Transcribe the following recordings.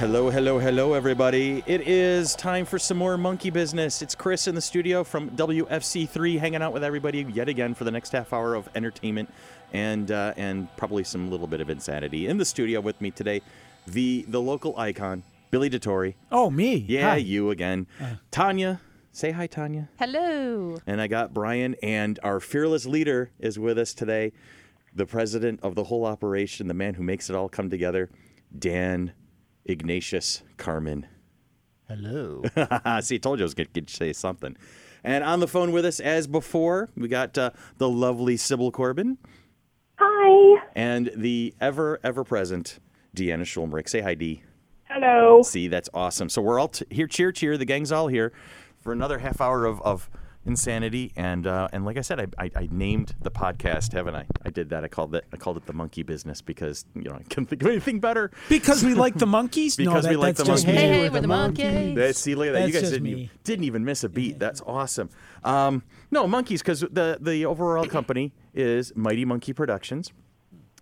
Hello, hello, hello, everybody. It is time for some more monkey business. It's Chris in the studio from WFC3 hanging out with everybody yet again for the next half hour of entertainment and uh, and probably some little bit of insanity. In the studio with me today, the the local icon, Billy DeTore. Oh, me. Yeah, Hi. you again. Tanya. Say hi, Tanya. Hello. And I got Brian, and our fearless leader is with us today, the president of the whole operation, the man who makes it all come together, Dan Ignatius Carmen. Hello. See, I told you I was going to say something. And on the phone with us, as before, we got uh, the lovely Sybil Corbin Hi. and the ever, ever present Deanna Schulmrick. Say hi, Dee. Hello. See, that's awesome. So we're all t- here, cheer, cheer. The gang's all here for another half hour of, of insanity. And uh, and like I said, I, I, I named the podcast, haven't I? I did that. I called it I called it the Monkey Business because you know I couldn't think of anything better. Because we like the monkeys? no, Because that, we like the monkeys. me. Hey, hey, we're the the monkeys. That, see, look at that. you guys didn't, me. didn't even miss a beat. That's awesome. Um, no, monkeys, because the, the overall company is Mighty Monkey Productions,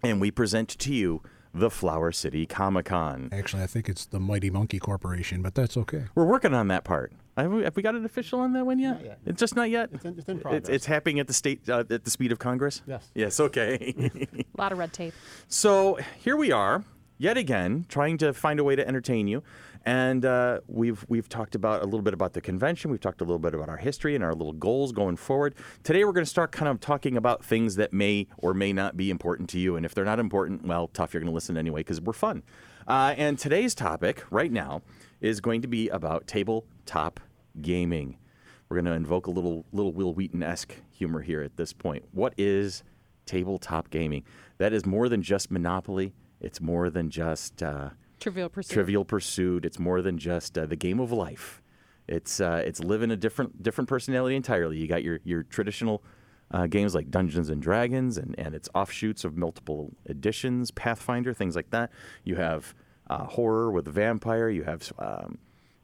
and we present to you the Flower City Comic Con. Actually, I think it's the Mighty Monkey Corporation, but that's okay. We're working on that part. Have we, have we got an official on that one yet? Not yet. It's just not yet. It's in- it's in It's, progress. it's happening at the state uh, at the speed of Congress. Yes. Yes. Okay. A lot of red tape. so here we are, yet again, trying to find a way to entertain you. And uh, we've we've talked about a little bit about the convention. We've talked a little bit about our history and our little goals going forward. Today we're going to start kind of talking about things that may or may not be important to you. And if they're not important, well, tough. You're going to listen anyway because we're fun. Uh, and today's topic right now is going to be about tabletop gaming. We're going to invoke a little little Wil Wheaton esque humor here at this point. What is tabletop gaming? That is more than just Monopoly. It's more than just uh, Trivial Pursuit. Trivial Pursuit. It's more than just uh, the game of life. It's uh, it's living a different different personality entirely. You got your your traditional uh, games like Dungeons and Dragons and and its offshoots of multiple editions, Pathfinder, things like that. You have uh, horror with vampire. You have um,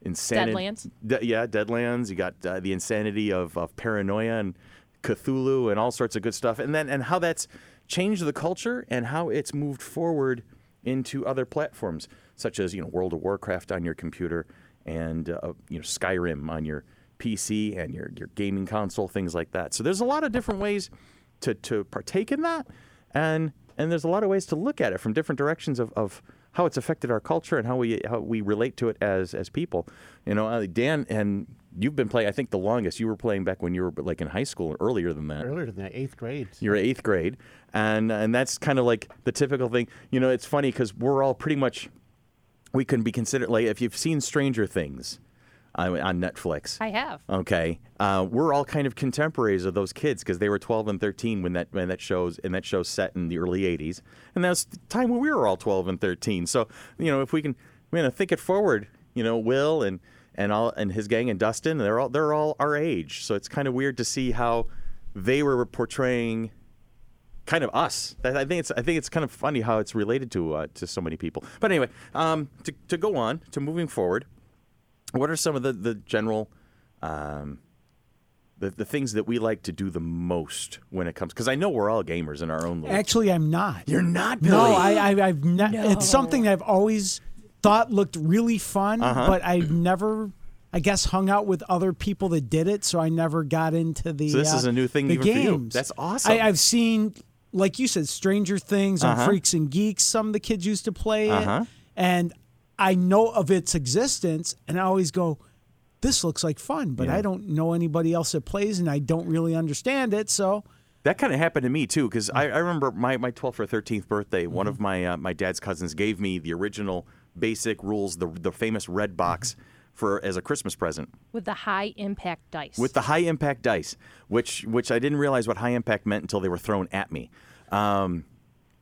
insanity. Deadlands. De- yeah, Deadlands. You got uh, the insanity of, of paranoia and Cthulhu and all sorts of good stuff. And then and how that's changed the culture and how it's moved forward into other platforms such as you know World of Warcraft on your computer and uh, you know Skyrim on your PC and your your gaming console, things like that. So there's a lot of different ways to to partake in that, and and there's a lot of ways to look at it from different directions of, of how it's affected our culture and how we how we relate to it as as people. You know, uh, Dan and you've been playing. I think the longest you were playing back when you were like in high school, or earlier than that. Earlier than that, eighth grade. You're eighth grade, and and that's kind of like the typical thing. You know, it's funny because we're all pretty much we can be considered like if you've seen Stranger Things on, on Netflix. I have. Okay, uh, we're all kind of contemporaries of those kids because they were 12 and 13 when that when that shows and that show's set in the early 80s, and that's the time when we were all 12 and 13. So you know, if we can, you know, think it forward, you know, Will and and all and his gang and Dustin, they're all they're all our age. So it's kind of weird to see how they were portraying kind of us. I think it's I think it's kind of funny how it's related to uh, to so many people. But anyway, um, to to go on to moving forward, what are some of the the general um, the, the things that we like to do the most when it comes because I know we're all gamers in our own little Actually, I'm not. You're not Billy. No, I, I, I've not. It's something that I've always thought looked really fun, Uh-huh. but I've never, I guess, hung out with other people that did it, so I never got into the. So this uh, is a new thing the even for you. games. That's awesome. I, I've seen, like you said, Stranger Things on Uh-huh. Freaks and Geeks. Some of the kids used to play Uh-huh. it, and I know of its existence, and I always go. This looks like fun, but Yeah. I don't know anybody else that plays, and I don't really understand it. So That kind of happened to me too, because I, I remember my, my 12th or 13th birthday. One of my uh, my dad's cousins gave me the original basic rules, the the famous red box for as a Christmas present With the high impact dice. with the high impact dice, which which I didn't realize what high impact meant until they were thrown at me. Um,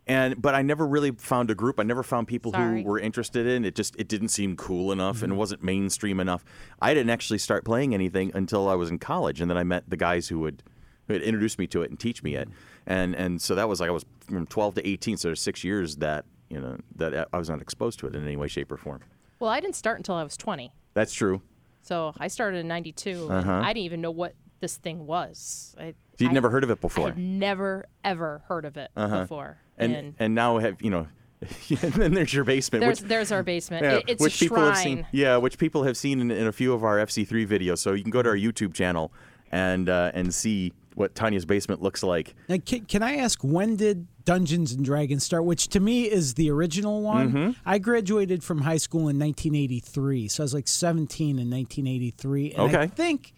and but I never really found a group. I never found people Sorry. who were interested in it. Just it didn't seem cool enough and wasn't mainstream enough. I didn't actually start playing anything until I was in college, and then I met the guys who would who had introduced me to it and teach me it. And and so that was like I was from 12 to 18, so there's six years that you know that I was not exposed to it in any way, shape, or form. well, I didn't start until I was 20. That's true. So I started in 92. Uh-huh. I didn't even know what this thing was. I, You'd I- never heard of it I before. had never, ever heard of it Uh-huh. before. and and and now have you know and then there's your basement, There's which, there's our basement. yeah, It- it's which a people shrine. have seen. Yeah, which people have seen in, in a few of our FC3 videos. So you can go to our YouTube channel and uh, and see what Tanya's basement looks like. Now, can, can I ask when did Dungeons and Dragons start? Which to me is the original one. Mm-hmm. I graduated from high school in 1983, so I was like 17 in 1983. And I think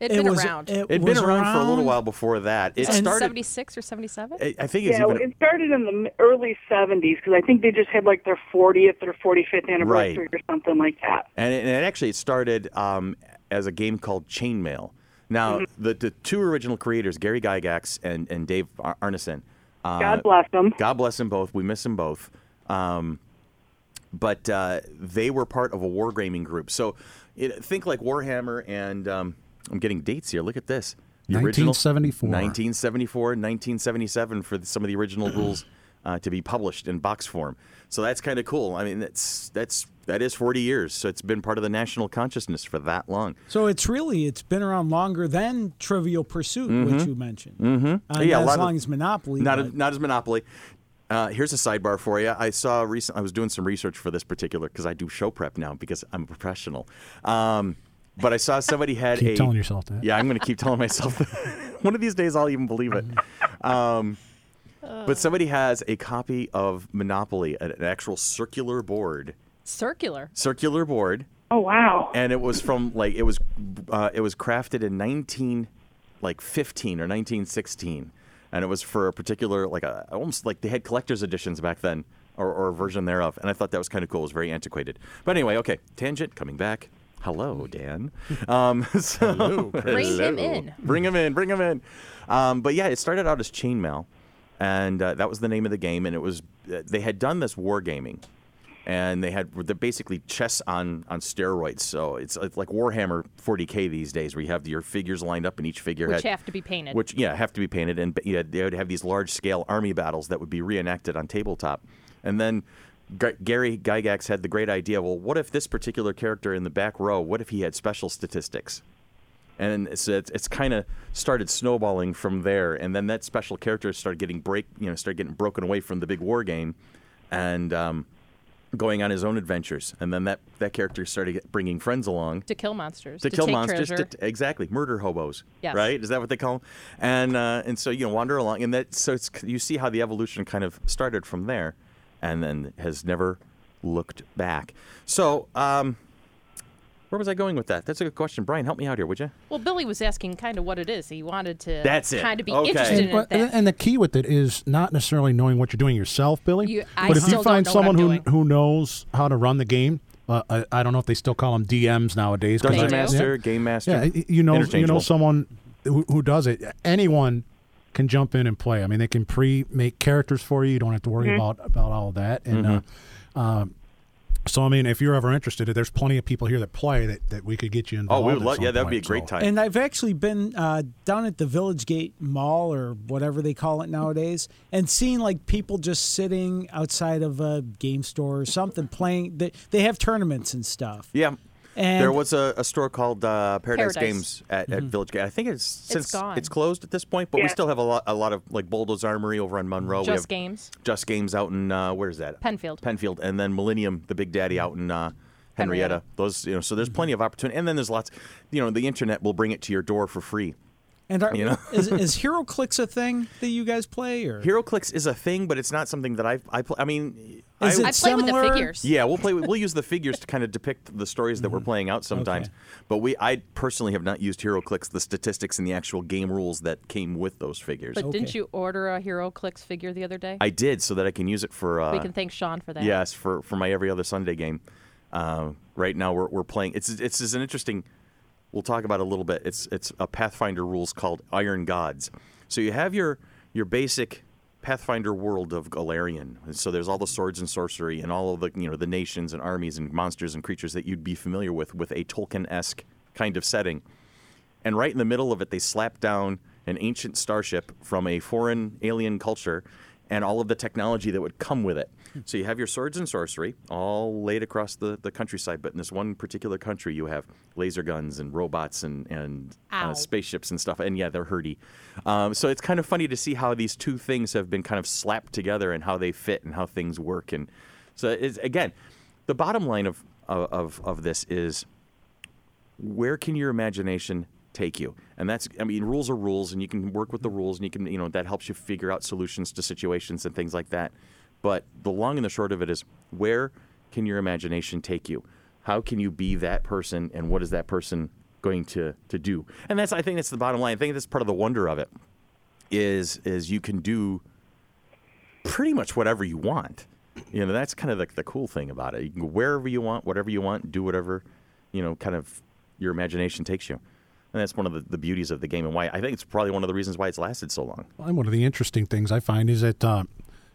It'd it been was around. It It'd been around, for a little while before that. It And started. 76 or 77? I I think it's Yeah, even it started in the early 70s because I think they just had like their 40th or 45th anniversary or something like that. And it, and it actually started um, as a game called Chainmail. Now, Mm-hmm. the, the two original creators, Gary Gygax and, and Dave Arneson, uh, God bless them. God bless them both. We miss them both. Um, but uh, they were part of a wargaming group. So it, think like Warhammer and um, I'm getting dates here. Look at this. The original- 1974. 1974, 1977 for the, some of the original rules uh, to be published in box form. So that's kind of cool. I mean, that's that's that is 40 years. So it's been part of the national consciousness for that long. So it's really it's been around longer than Trivial Pursuit, which you mentioned. Mm-hmm. Uh, Yeah, a as of- long as Monopoly. Not as, not as Monopoly. Uh, here's a sidebar for you. I saw recent. I was doing some research for this particular because I do show prep now because I'm a professional. Um, but I saw somebody had Keep a. telling yourself that. Yeah, I'm going to keep telling myself. that. One of these days, I'll even believe it. Um, but somebody has a copy of Monopoly, an an actual circular board, Circular. circular board, Oh, wow. and it was from like it was uh, it was crafted in 19 like 15 or 1916 and it was for a particular like a almost like they had collector's editions back then or, or a version thereof and i thought that was kind of cool it was very antiquated but anyway okay tangent coming back hello dan um, so, Bring him in. bring him in bring him in um, but yeah it started out as chainmail and uh, that was the name of the game and it was uh, they had done this wargaming and they had the basically chess on on steroids. So it's, it's like Warhammer 40k these days, where you have your figures lined up, and each figure Which had, have to be painted. which yeah have to be painted, and you know, they would have these large scale army battles that would be reenacted on tabletop, and then. G- Gary Gygax had the great idea. Well, what if this particular character in the back row? What if he had special statistics? and it's it's, it's kind of started snowballing from there and then that special character started getting break you know started getting broken away from the big war game and um, going on his own adventures and then that that character started bringing friends along to kill monsters. to, kill take monsters to, exactly murder hobos Yes. right is that what they call them and uh, and so you know wander along and that so it's you see how the evolution kind of started from there and then has never looked back so um where was I going with that? That's a good question. Brian, help me out here, would you? Well, Billy was asking kind of what it is. He wanted to That's it. kind of be Okay. interested And, in but- that. and the key with it is not necessarily knowing what you're doing yourself, Billy. You- I but if still you don't find know what someone I'm who doing. who knows how to run the game, uh, I, I don't know if they still call them DMs nowadays. 'cause Dungeon They I- Master, Game Master. Yeah, y- you know, you know Interchangeable. someone who, who does it. Anyone can jump in and play. I mean, they can pre-make characters for you. You don't have to worry about about all of that. And Mm-hmm. uh, um, so, I mean, if you're ever interested, there's plenty of people here that play that, that we could get you involved. Oh, we would love. Yeah, that would be a point, great so- time. And I've actually been uh, down at the Village Gate Mall or whatever they call it nowadays, and seen like people just sitting outside of a game store or something playing. They, they have tournaments and stuff. yeah, And there was a, a store called uh, Paradise, Paradise. Games at, at Village Gate. I think it's since gone. it's closed at this point, but we still have a lot, a lot of like Boldo's Armory over on Monroe. we Just have games. Just Games out in uh, where is that? Penfield. Penfield, and then Millennium, the Big Daddy out in uh, Henrietta. Henrietta. Those, you know, so there's plenty of opportunity, and then there's lots. You know, the internet will bring it to your door for free. And are, you know. is, is HeroClix a thing that you guys play or HeroClix is a thing, but it's not something that I I, play. I mean, Is I, it I play with the figures. Yeah, we'll play. We'll use the figures to kind of depict the stories that we're playing out sometimes. Okay. But we, I personally have not used HeroClix, the statistics and the actual game rules that came with those figures. But didn't you order a HeroClix figure the other day? I did so that I can use it for. Uh, we can thank Sean for that. Yes, for for my every other Sunday game. Uh, right now we're we're playing. It's it's, it's an interesting. We'll talk about a little bit. It's it's a Pathfinder rules called Iron Gods. So you have your your basic Pathfinder world of Golarion. So there's all the swords and sorcery and all of the you know the nations and armies and monsters and creatures that you'd be familiar with with a Tolkien esque kind of setting. And right in the middle of it, they slap down an ancient starship from a foreign alien culture, and all of the technology that would come with it. So you have your swords and sorcery all laid across the, the countryside, but in this one particular country, you have laser guns and robots and, and uh, spaceships and stuff. And yeah, they're herdy. Um, so it's kind of funny to see how these two things have been kind of slapped together and how they fit and how things work. And so it's, again, the bottom line of, of, of this is where can your imagination take you? And that's, I mean, rules are rules, and you can work with the rules, and you can, you know, that helps you figure out solutions to situations and things like that. But the long and the short of it is, where can your imagination take you? How can you be that person, and what is that person going to to do? And that's, I think, that's the bottom line. I think that's part of the wonder of it. Is is you can do pretty much whatever you want. You know, that's kind of like the cool thing about it. You can go wherever you want, whatever you want, do whatever, you know, kind of your imagination takes you. And that's one of the, the beauties of the game and why I think it's probably one of the reasons why it's lasted so long. And one of the interesting things I find is that uh,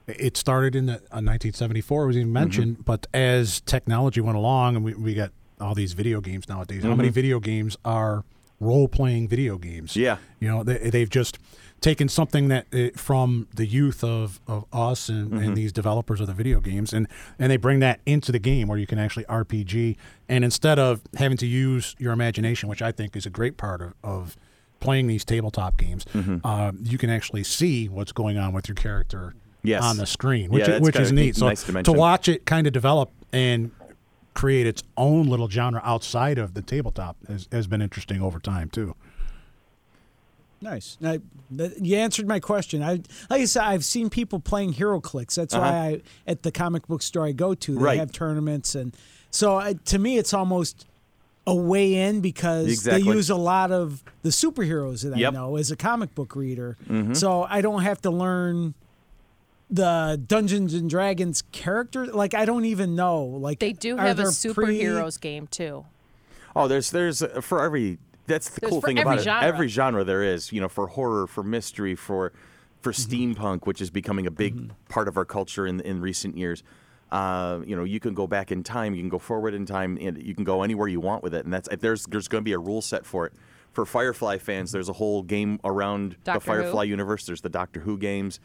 it started in the, uh, 1974, it was even mentioned, but as technology went along and we, we got all these video games nowadays, how many video games are role playing video games? Yeah. You know, they, they've just taken something that uh, from the youth of, of us and, and these developers of the video games and, and they bring that into the game where you can actually RPG. And instead of having to use your imagination, which I think is a great part of, of playing these tabletop games, uh, you can actually see what's going on with your character Yes. on the screen, Yeah, which, that's which is neat. So nice to watch it kind of develop and create its own little genre outside of the tabletop has, has been interesting over time too. Nice. I, that, you answered my question. I like I said, I've seen people playing HeroClix. That's why I at the comic book store I go to, they Uh-huh. Right. have tournaments, and so I, to me, it's almost a way in because Exactly. they use a lot of the superheroes that Yep. Mm-hmm. I know as a comic book reader. So I don't have to learn the Dungeons and Dragons character. Like I don't even know. Like They do have a there pre- superheroes game too. Oh, there's there's uh, for every that's the There's cool thing about it. genre. Every genre there is, you know, for horror, for mystery, for for Mm-hmm. steampunk, which is becoming a big part of our culture in in recent years. Uh, you know, you can go back in time, you can go forward in time, and you can go anywhere you want with it. And that's there's there's going to be a rule set for it. For Firefly fans, there's a whole game around Doctor the Who. Firefly universe. There's the Doctor Who games,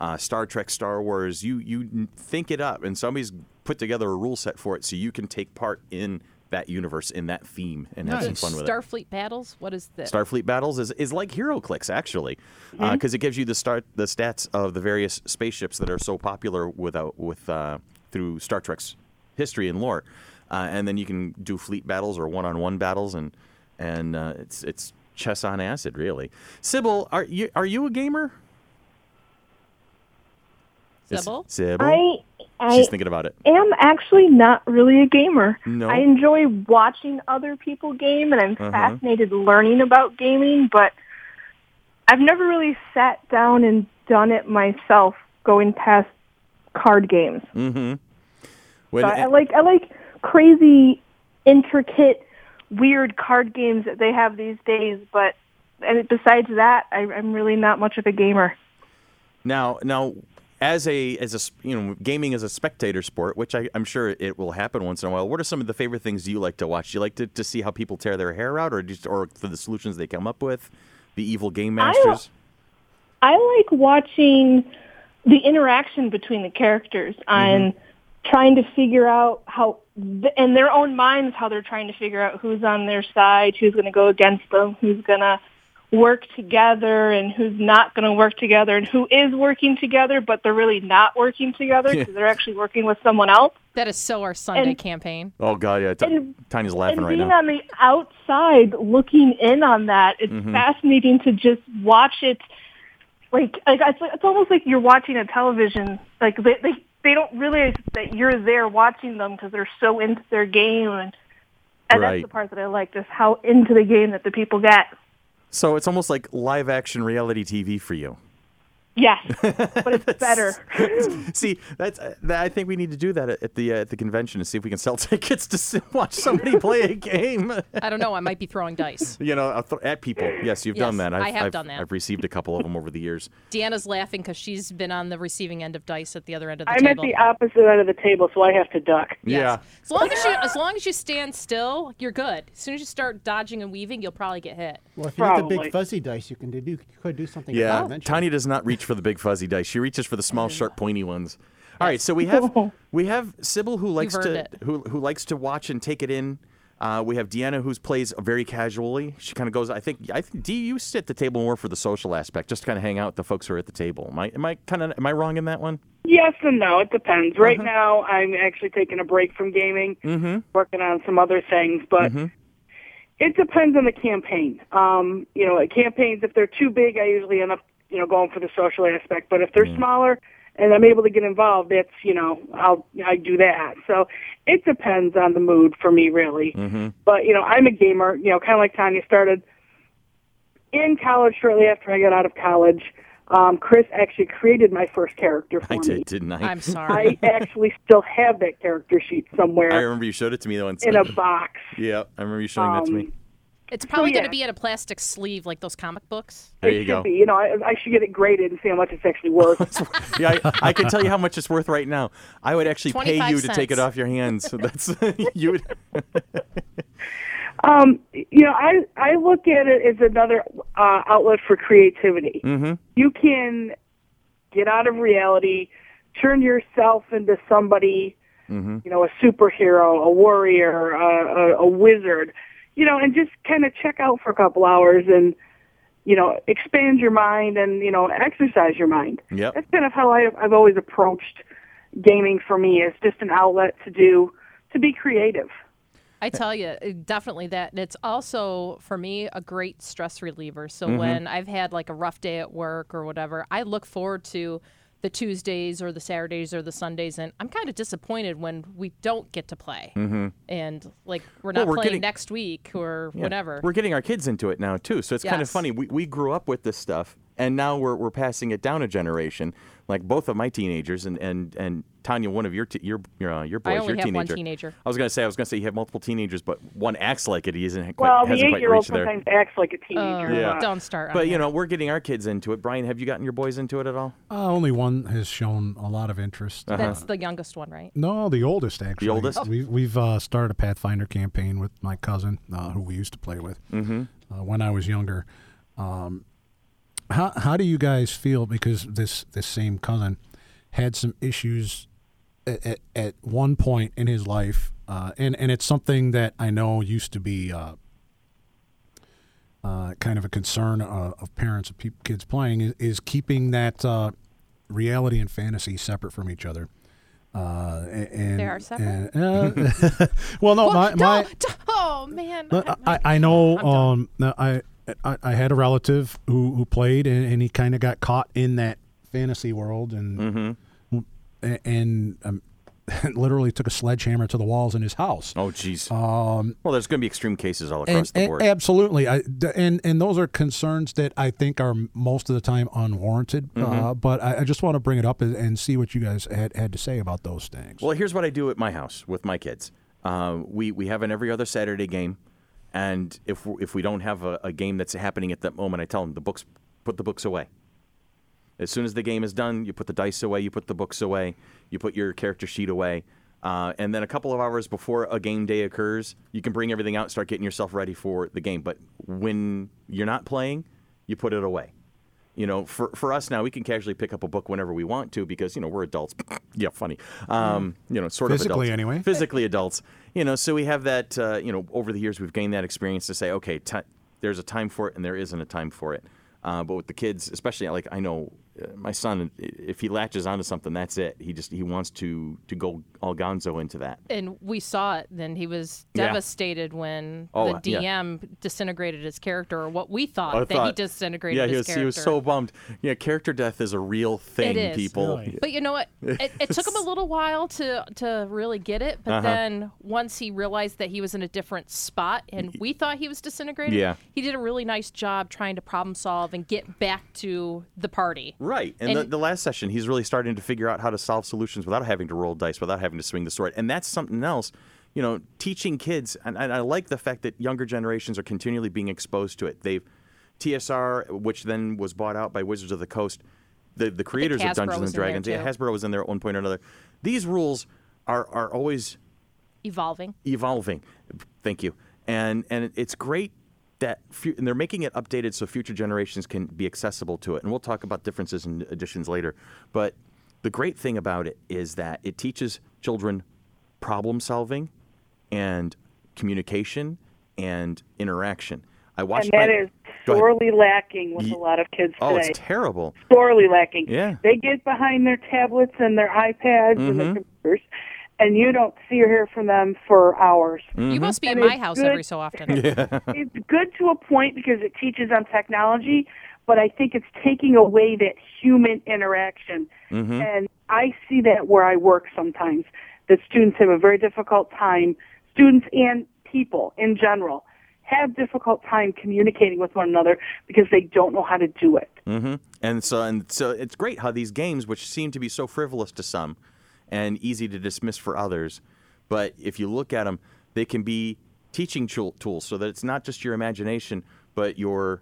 uh, Star Trek, Star Wars. You you think it up, and somebody's put together a rule set for it, so you can take part in that universe, in that theme, and have some fun with it. Starfleet battles. What is this? Starfleet battles is, is like HeroClix actually, because it gives you the start the stats of the various spaceships that are so popular without with uh, through Star Trek's history and lore, uh, and then you can do fleet battles or one on one battles, and and uh, it's it's chess on acid really. Sybil, are you are you a gamer? Sybil? Sybil. I I She's thinking about it. am actually not really a gamer. No? I enjoy watching other people game, and I'm Uh-huh. fascinated learning about gaming. But I've never really sat down and done it myself, going past card games. Mm-hmm. When, So I like I like crazy, intricate, weird card games that they have these days. But and besides that, I, I'm really not much of a gamer. Now, now, as a as a you know, gaming as a spectator sport, which I, I'm sure it will happen once in a while. What are some of the favorite things you like to watch? Do you like to, to see how people tear their hair out, or just or for the solutions they come up with, the evil game masters? I like watching the interaction between the characters mm-hmm. on trying to figure out how, in their own minds, how they're trying to figure out who's on their side, who's going to go against them, who's going to work together, and who's not going to work together, and who is working together, but they're really not working together because they're actually working with someone else. That is so our Sunday And- campaign. Oh God, yeah, T- and- Tiny's laughing and right being now. on the outside looking in on that, it's Mm-hmm. fascinating to just watch it. Like, like it's, it's almost like you're watching a television. Like they they, they don't realize that you're there watching them because they're so into their game, and, and Right. that's the part that I like, just how into the game that the people get. So it's almost like live action reality TV for you. Yes, but it's better. See, that's uh, that, I think we need to do that at, at the uh, at the convention and see if we can sell tickets to s- watch somebody play a game. I don't know. I might be throwing dice. You know, uh, th- at people. Yes, you've done that. I've, I have I've- done that. I've received a couple of them over the years. Deanna's laughing because she's been on the receiving end of dice at the other end of the table. I'm at the opposite end of the table, so I have to duck. Yeah. As long as you as long as you stand still, you're good. As soon as you start dodging and weaving, you'll probably get hit. Well, if you get the big fuzzy dice, you can do you could do something. Yeah, about. Tiny does not reach for the big fuzzy dice. She reaches for the small, sharp, pointy ones. All right, so we have we have Sybil who likes to it. who who likes to watch and take it in. Uh, we have Deanna who plays very casually. She kind of goes. I think I think Dee, you sit at the table more for the social aspect, just to kind of hang out with the folks who are at the table. Am I am I kind of am I wrong in that one? Yes and no. It depends. Right now, I'm actually taking a break from gaming, Mm-hmm. working on some other things, but it depends on the campaign. Um, you know, campaigns if they're too big, I usually end up you know going for the social aspect. But if they're mm-hmm. smaller and I'm able to get involved, that's you know I'll I do that. So it depends on the mood for me, really. Mm-hmm. But you know, I'm a gamer. You know, kind of like Tanya started in college shortly after I got out of college. Um, Chris actually created my first character for I me. did, didn't I? I'm sorry. I actually still have that character sheet somewhere I remember you showed it to me though. And in a box. yeah, I remember you showing that to me. Um, It's probably going yeah. to be in a plastic sleeve like those comic books. There it you should go. Be. You know, I, I should get it graded and see how much it's actually worth. yeah, I, I can tell you how much it's worth right now. I would actually pay 25 you to take it off your hands. So that's you would. um, you know, I I look at it as another uh, outlet for creativity. Mm-hmm. You can get out of reality, turn yourself into somebody. Mm-hmm. You know, a superhero, a warrior, a, a, a wizard. You know, and just kind of check out for a couple hours and you know expand your mind and you know exercise your mind. Yep. That's kind of how I, I've always approached gaming. For me, is just an outlet to do to be creative. I tell you, uh, definitely that. And it's also, for me, a great stress reliever. So Mm-hmm. when I've had like a rough day at work or whatever, I look forward to the Tuesdays or the Saturdays or the Sundays. And I'm kind of disappointed when we don't get to play. Mm-hmm. And like, we're Well, not we're playing getting- next week or Yeah. whatever. We're getting our kids into it now too, so it's kind of funny. We we grew up with this stuff, and now we're we're passing it down a generation. Like both of my teenagers, and and and Tanya, one of your t- your your uh, your boys, I only your have one teenager. teenager. I was gonna say I was gonna say you have multiple teenagers, but one acts like it. He isn't quite Well, the eight-year-old reached there. sometimes acts like a teenager. Uh, Yeah. Don't start. on But you that. know, we're getting our kids into it. Brian, have you gotten your boys into it at all? Uh, only one has shown a lot of interest. that's the youngest one, right? No, the oldest actually. The oldest? We, we've uh, started a Pathfinder campaign with my cousin, uh, who we used to play with Mm-hmm. uh, when I was younger. Um, how how do you guys feel? Because this this same cousin had some issues at, at, at one point in his life, uh, and and it's something that I know used to be. Uh, uh, kind of a concern uh, of parents of peop kids playing is, is keeping that uh, reality and fantasy separate from each other. Uh, and, They are separate? and, uh, well, no, my, Well, my don't- oh man. no, I, I know. I'm. Um, I, I I had a relative who who played, and, and he kind of got caught in that fantasy world, and Mm-hmm. a- and um, literally took a sledgehammer to the walls in his house. Oh, jeez. Um, well, there's going to be extreme cases all and, across the and- board. absolutely, I, and and those are concerns that I think are most of the time unwarranted. Mm-hmm. Uh, but I, I just want to bring it up and, and see what you guys had, had to say about those things. Well, here's what I do at my house with my kids. Uh, we we have an every other Saturday game, and if if we don't have a, a game that's happening at that moment, I tell them the books put the books away. As soon as the game is done, you put the dice away, you put the books away, you put your character sheet away, uh, and then a couple of hours before a game day occurs, you can bring everything out, and start getting yourself ready for the game. But when you're not playing, you put it away. You know, for for us now, we can casually pick up a book whenever we want to because you know we're adults. yeah, funny. Um, you know, sort Physically, of adults. anyway. Physically adults. You know, so we have that. Uh, you know, over the years, we've gained that experience to say, okay, ti there's a time for it and there isn't a time for it. Uh, but with the kids, especially like I know my son, if he latches onto something, that's it. He just he wants to to go all gonzo into that. and we saw it. Then he was Yeah. devastated when Oh, the yeah. DM disintegrated his character, or what we thought I that he disintegrated yeah, he was, character. he was so bummed. Yeah, character death is a real thing, is. people. Really? But you know what? It, it took him a little while to to really get it. But Uh-huh. then once he realized that he was in a different spot, and we thought he was disintegrated, Yeah. he did a really nice job trying to problem solve and get back to the party. Right. And, the, And- the last session, he's really starting to figure out how to solve solutions without having to roll dice, without having to swing the sword. And that's something else, you know, teaching kids. And, and I like the fact that younger generations are continually being exposed to it. They've, TSR, which then was bought out by Wizards of the Coast, the, the creators of Dungeons and Dragons. Yeah. Hasbro was in there at one point or another. These rules are, are always Evolving. evolving. Thank you. And and it's great that fu- and they're making it updated so future generations can be accessible to it. And we'll talk about differences and additions later. But the great thing about it is that it teaches children problem solving and communication and interaction. I watched and that my- is sorely lacking with a lot of kids Oh, today. it's terrible. sorely lacking. Yeah. They get behind their tablets and their iPads and Mm-hmm. their computers, and you don't see or hear from them for hours. Mm-hmm. You must be And in my house good- every so often. it's good to a point because it teaches them technology, but I think it's taking away that human interaction. Mm-hmm. And I see that where I work sometimes, that students have a very difficult time, students and people in general have difficult time communicating with one another because they don't know how to do it. hmm And so and so it's great how these games, which seem to be so frivolous to some and easy to dismiss for others, but if you look at them, they can be teaching tool- tools so that it's not just your imagination, but your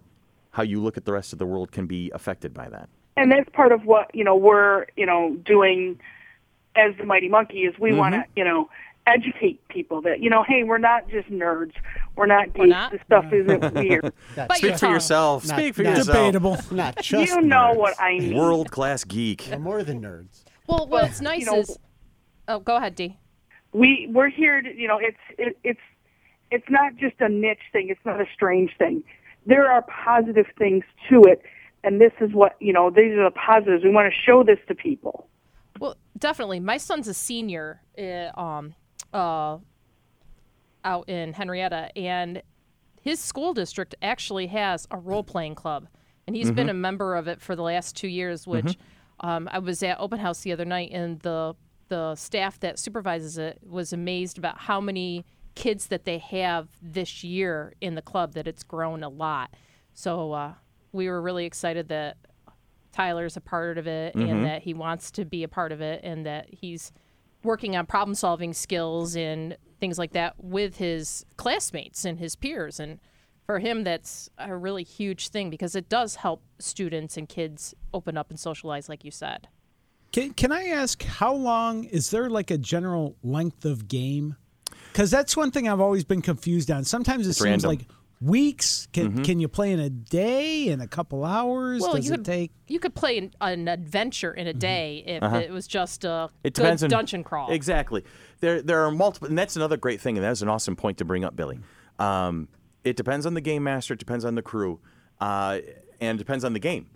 how you look at the rest of the world can be affected by that. and that's part of what you know we're you know doing as the mighty monkey is we want to mm-hmm. you know educate people that you know hey we're not just nerds we're not geeks not? this stuff isn't weird That's But Speak for tongue. yourself. Not- Speak for not- yourself. Debatable. not just you know nerds. what i mean World class geek. We're more than nerds. Well, what's nice know- is. Oh, go ahead, Dee. we we're here to you know it's it, it's it's not just a niche thing it's not a strange thing there are positive things to it and this is what you know these are the positives we want to show this to people Well, definitely. My son's a senior uh, um, uh, out in Henrietta, and his school district actually has a role playing club, and he's been a member of it for the last two years. Which um, I was at open house the other night, and the the staff that supervises it was amazed about how many kids that they have this year in the club. That it's grown a lot. So uh, we were really excited that Tyler's a part of it and that he wants to be a part of it and that he's working on problem solving skills and things like that with his classmates and his peers and for him that's a really huge thing because it does help students and kids open up and socialize like you said Can, can I ask how long is there like a general length of game? Because that's one thing I've always been confused on. Sometimes it seems random. like weeks. Can can you play in a day, in a couple hours? Does you it could take? you could play an, an adventure in a day if it was just a Mm-hmm. It good depends on dungeon crawl Exactly. There there are multiple, and that's another great thing, and that's an awesome point to bring up, Billy. Um, it depends on the game master. It depends on the crew, uh, and it depends on the game.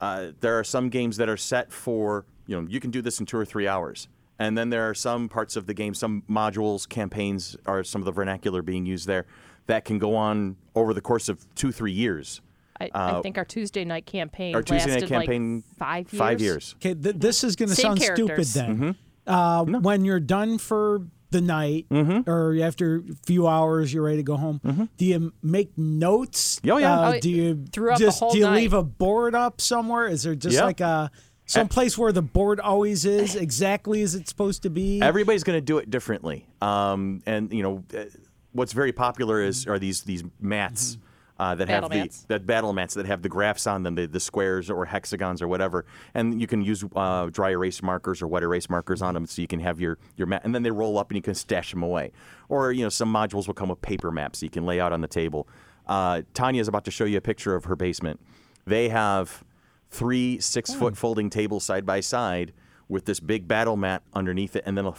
Uh, there are some games that are set for you know you can do this in two or three hours, and then there are some parts of the game, some modules, campaigns, are some of the vernacular being used there that can go on over the course of two three years. I, I think our Tuesday night campaign Our Tuesday night campaign like five years Five years. Okay, th- this is going to sound characters. stupid then. Mm-hmm. Uh, When you're done for the night, or after a few hours, you're ready to go home. Do you make notes? Mm-hmm. Oh, yeah. Uh, Oh, do you throughout the just whole do you night. leave a board up somewhere? Is there just Yeah. like a some place where the board always is exactly as it's supposed to be? Everybody's going to do it differently. Um, and you know, uh, what's very popular is are these these mats uh, that have the that battle mats that have the graphs on them, the, the squares or hexagons or whatever, and you can use uh, dry erase markers or wet erase markers on them, so you can have your your mat, and then they roll up and you can stash them away. Or you know, some modules will come with paper maps so you can lay out on the table. Uh, Tanya is about to show you a picture of her basement. They have three six foot folding tables side by side with this big battle mat underneath it and then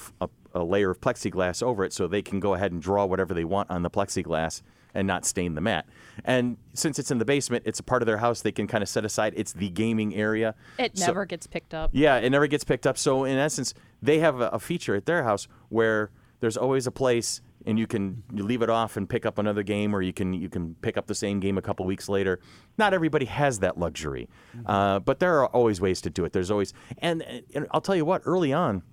a layer of plexiglass over it so they can go ahead and draw whatever they want on the plexiglass and not stain the mat. And since it's in the basement, it's a part of their house they can kind of set aside. It's the gaming area. it So- never gets picked up yeah, it never gets picked up. So in essence, they have a, a feature at their house where there's always a place, and you can you leave it off and pick up another game, or you can you can pick up the same game a couple weeks later. Not everybody has that luxury, uh, but there are always ways to do it. There's always, and, and I'll tell you what, early on,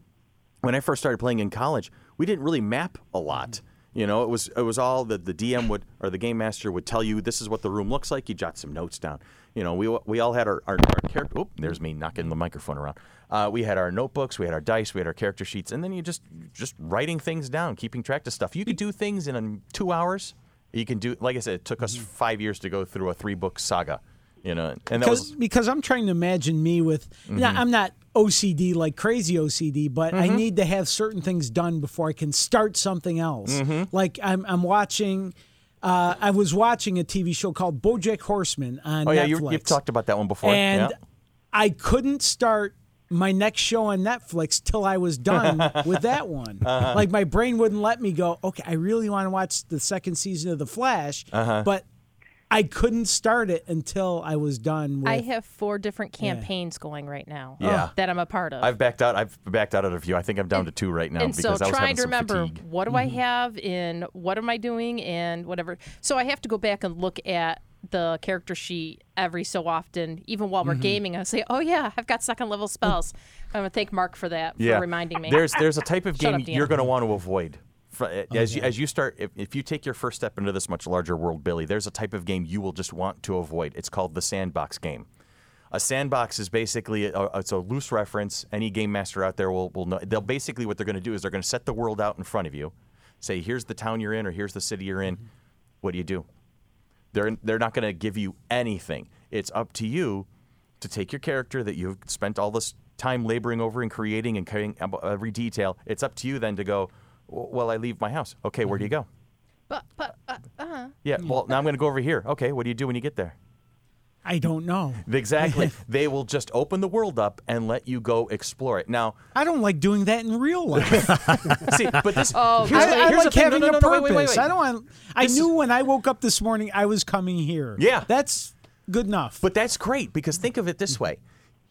when I first started playing in college, we didn't really map a lot. You know, it was it was all that the DM would or the game master would tell you this is what the room looks like. You jot some notes down. You know, we we all had our our, our character. Oop, there's me knocking the microphone around. Uh, we had our notebooks, we had our dice, we had our character sheets, and then you just just writing things down, keeping track of stuff. You could do things in um, two hours. You can do, like I said, it took us five years to go through a three book saga. You know, and that because was Mm-hmm. because I'm trying to imagine me with. Yeah, I'm not OCD like crazy OCD, but I Mm-hmm. need to have certain things done before I can start something else. Mm-hmm. Like I'm I'm watching. uh, I was watching a TV show called BoJack Horseman on Netflix. Oh yeah, Netflix. you, you've talked about that one before. and yeah. I couldn't start my next show on Netflix till I was done with that one. Uh-huh. Like my brain wouldn't let me go. Okay, I really want to watch the second season of The Flash, Uh-huh. but I couldn't start it until I was done with. I have four different campaigns going right now. Yeah. that I'm a part of. I've backed out. I've backed out of a few. I think I'm down to two right now and so because I was trying to remember fatigue. what do Mm-hmm. I have in what am I doing and whatever. So I have to go back and look at the character sheet every so often, even while we're Mm-hmm. gaming. I say, "Oh yeah, I've got second level spells." I'm gonna thank Mark for that Yeah, for reminding me. There's there's a type of Shut game up, you're going to want to avoid. Fr- eh, oh, As you, as you start, if, if you take your first step into this much larger world, Billy, there's a type of game you will just want to avoid. It's called the sandbox game. A sandbox is basically a, it's a loose reference. Any game master out there will, will know. They'll basically what they're going to do is they're going to set the world out in front of you, say here's the town you're in or here's the city you're in. Mm-hmm. What do you do? They're they're not going to give you anything. It's up to you to take your character that you've spent all this time laboring over and creating and carrying every detail. It's up to you then to go. "W- Well, I leave my house. Okay, where do you mm-hmm. go? but but uh, huh Yeah. Well, now I'm going to go over here. Okay, what do you do when you get there? I don't know. Exactly. they will just open the world up and let you go explore it. Now, I don't like doing that in real life. see, but this. Oh, here's I, the- I here's like thing. Having no, no, a no, purpose. wait, wait, wait. I don't want. I knew when I woke up this morning I was coming here. Yeah. that's good enough. But that's great because think of it this mm-hmm. way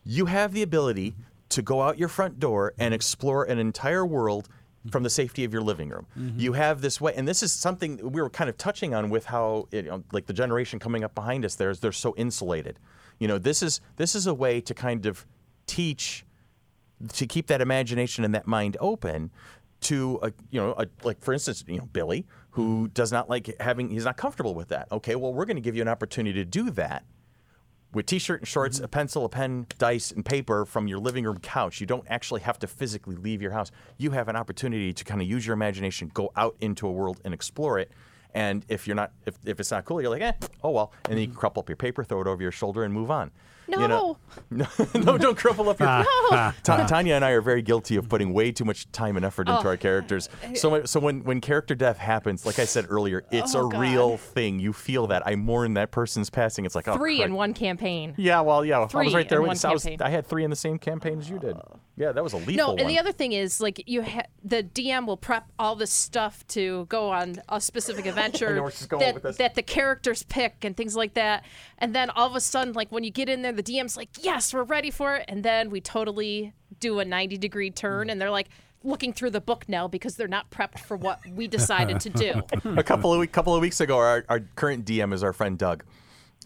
you have the ability to go out your front door and explore an entire world from the safety of your living room. Mm-hmm. You have this way, and this is something we were kind of touching on with how, you know, like the generation coming up behind us, there's they're so insulated. You know, this is this is a way to kind of teach to keep that imagination and that mind open to a, you know a, like for instance you know Billy who mm-hmm. does not like having he's not comfortable with that okay well we're going to give you an opportunity to do that with t-shirt and shorts, a pencil, a pen, dice, and paper from your living room couch. You don't actually have to physically leave your house. You have an opportunity to kind of use your imagination, go out into a world and explore it. And if you're not, if, if it's not cool, you're like, eh, oh well. And then you can crumple up your paper, throw it over your shoulder, and move on. You know? no, no, don't crumple up your. Ah, ah, Ta- ah. Tanya and I are very guilty of putting way too much time and effort into oh. our characters. Uh, so, when- so when when character death happens, like I said earlier, oh, it's Oh, a God. real thing. You feel that. I mourn that person's passing. It's like oh, three crap. in one campaign. Yeah, well, yeah, I Three was right there. in with one I, was, campaign. I had three in the same campaign as you did. Oh. Yeah, that was a lethal No, one. and the other thing is like you ha- the DM will prep all this stuff to go on a specific adventure where she's going that, that the characters pick and things like that. And then all of a sudden, like when you get in there, the DM's like, "Yes, we're ready for it," and then we totally do a ninety degree turn, and they're like looking through the book now because they're not prepped for what we decided to do. a couple of couple of weeks ago, our, our current DM is our friend Doug,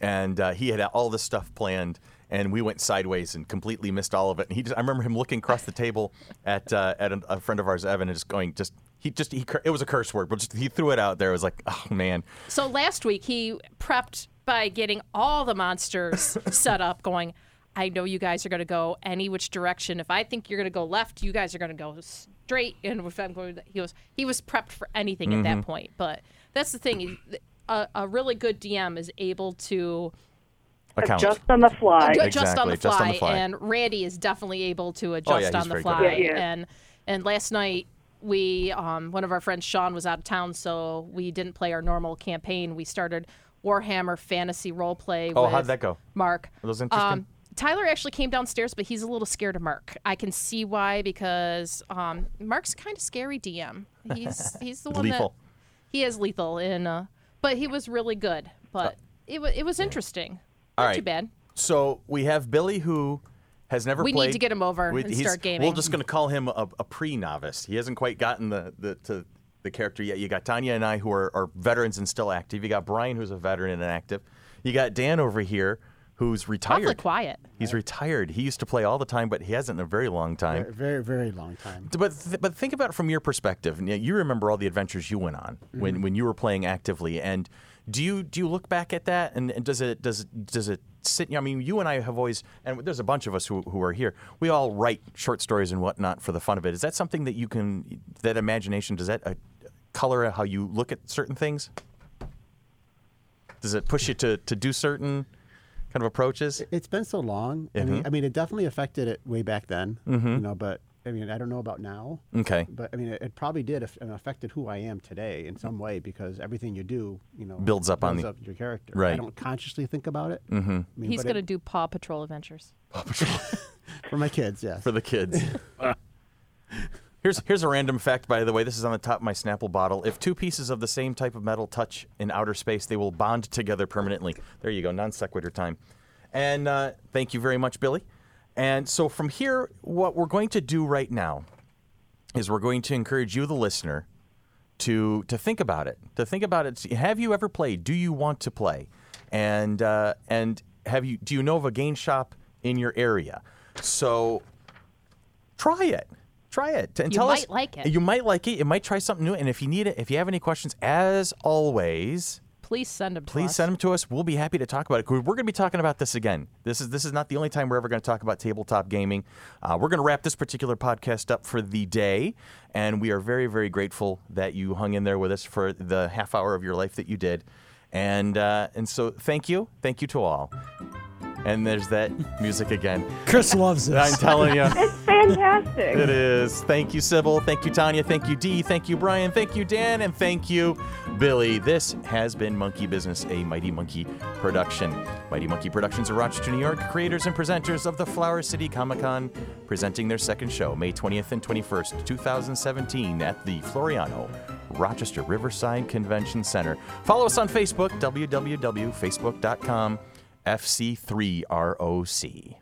and uh, he had all this stuff planned, and we went sideways and completely missed all of it. And he just, I remember him looking across the table at uh, at a, a friend of ours, Evan, and just going, just he just he it was a curse word, but just, he threw it out there. It was like, oh man, So last week he prepped by getting all the monsters set up, going, I know you guys are going to go any which direction. If I think you're going to go left, you guys are going to go straight. And if I'm going, he was he was prepped for anything at that point. But that's the thing. A, a really good DM is able to account. Just on the fly. adjust on Exactly, the just on the fly. and Randy is definitely able to yeah, adjust he's on the very good at fly. Yeah, yeah. And and last night we um, one of our friends Sean was out of town, so we didn't play our normal campaign. We started Warhammer Fantasy Roleplay. Oh, with how'd that go? Mark? Were those interesting? Um, Tyler actually came downstairs, but he's a little scared of Mark. I can see why because um, Mark's kind of scary DM. He's he's the one Lethal. that he is lethal in, uh, but he was really good. But it wa it was interesting. All Not right. too bad. So we have Billy who has never We need to get him over we, and start gaming. We're just going to call him a, a pre-novice. He hasn't quite gotten the, the to the character yet. You got Tanya and I who are, are veterans and still active. You got Brian who's a veteran and active. You got Dan over here who's retired. Awfully quiet. He's retired. He used to play all the time, but he hasn't in a very long time. Very, very long time. But th- but think about it from your perspective. You, you remember all the adventures you went on Mm-hmm. when, when you were playing actively, and do you do you look back at that and, and does it does it, does it sit? I mean, you and I have always, and there's a bunch of us who, who are here. We all write short stories and whatnot for the fun of it. Is that something that you can that imagination does that uh, color how you look at certain things? Does it push you to, to do certain kind of approaches? It's been so long. Mm-hmm. mean, I mean, it definitely affected it way back then. You know, but I mean, I don't know about now, Okay. but I mean, it, it probably did aff- and affected who I am today in some way because everything you do, you know, Builds up on builds the- up your character. Right. I don't consciously think about it. Mm-hmm. I mean, He's going to do Paw Patrol Adventures. Paw Patrol. For my kids. Yes. for the kids. here's here's a random fact, by the way. This is on the top of my Snapple bottle. If two pieces of the same type of metal touch in outer space, they will bond together permanently. There you go, non sequitur time. And uh, thank you very much, Billy. And so from here, what we're going to do right now is we're going to encourage you, the listener, to to think about it. To think about it. Have you ever played? Do you want to play? And uh, and have you? Do you know of a game shop in your area? So try it. Try it. And You tell might us, like it. You might like it. You might try something new. And if you need it, if you have any questions, as always, Please send to please us. send them to us. We'll be happy to talk about it. We're going to be talking about this again. This is this is not the only time we're ever going to talk about tabletop gaming. Uh, we're going to wrap this particular podcast up for the day, and we are very very grateful that you hung in there with us for the half hour of your life that you did, and uh, and so thank you, thank you to all. And there's that music again. Chris loves this. I'm telling you. It's fantastic. It is. Thank you, Sybil. Thank you, Tanya. Thank you, Dee. Thank you, Brian. Thank you, Dan. And thank you, Billy. This has been Monkey Business, a Mighty Monkey production. Mighty Monkey Productions of Rochester, New York, creators and presenters of the Flower City Comic Con, presenting their second show, May 20th and 21st, 2017, at the Floreano Rochester Riverside Convention Center. Follow us on Facebook, www.facebook.com, FC3ROC.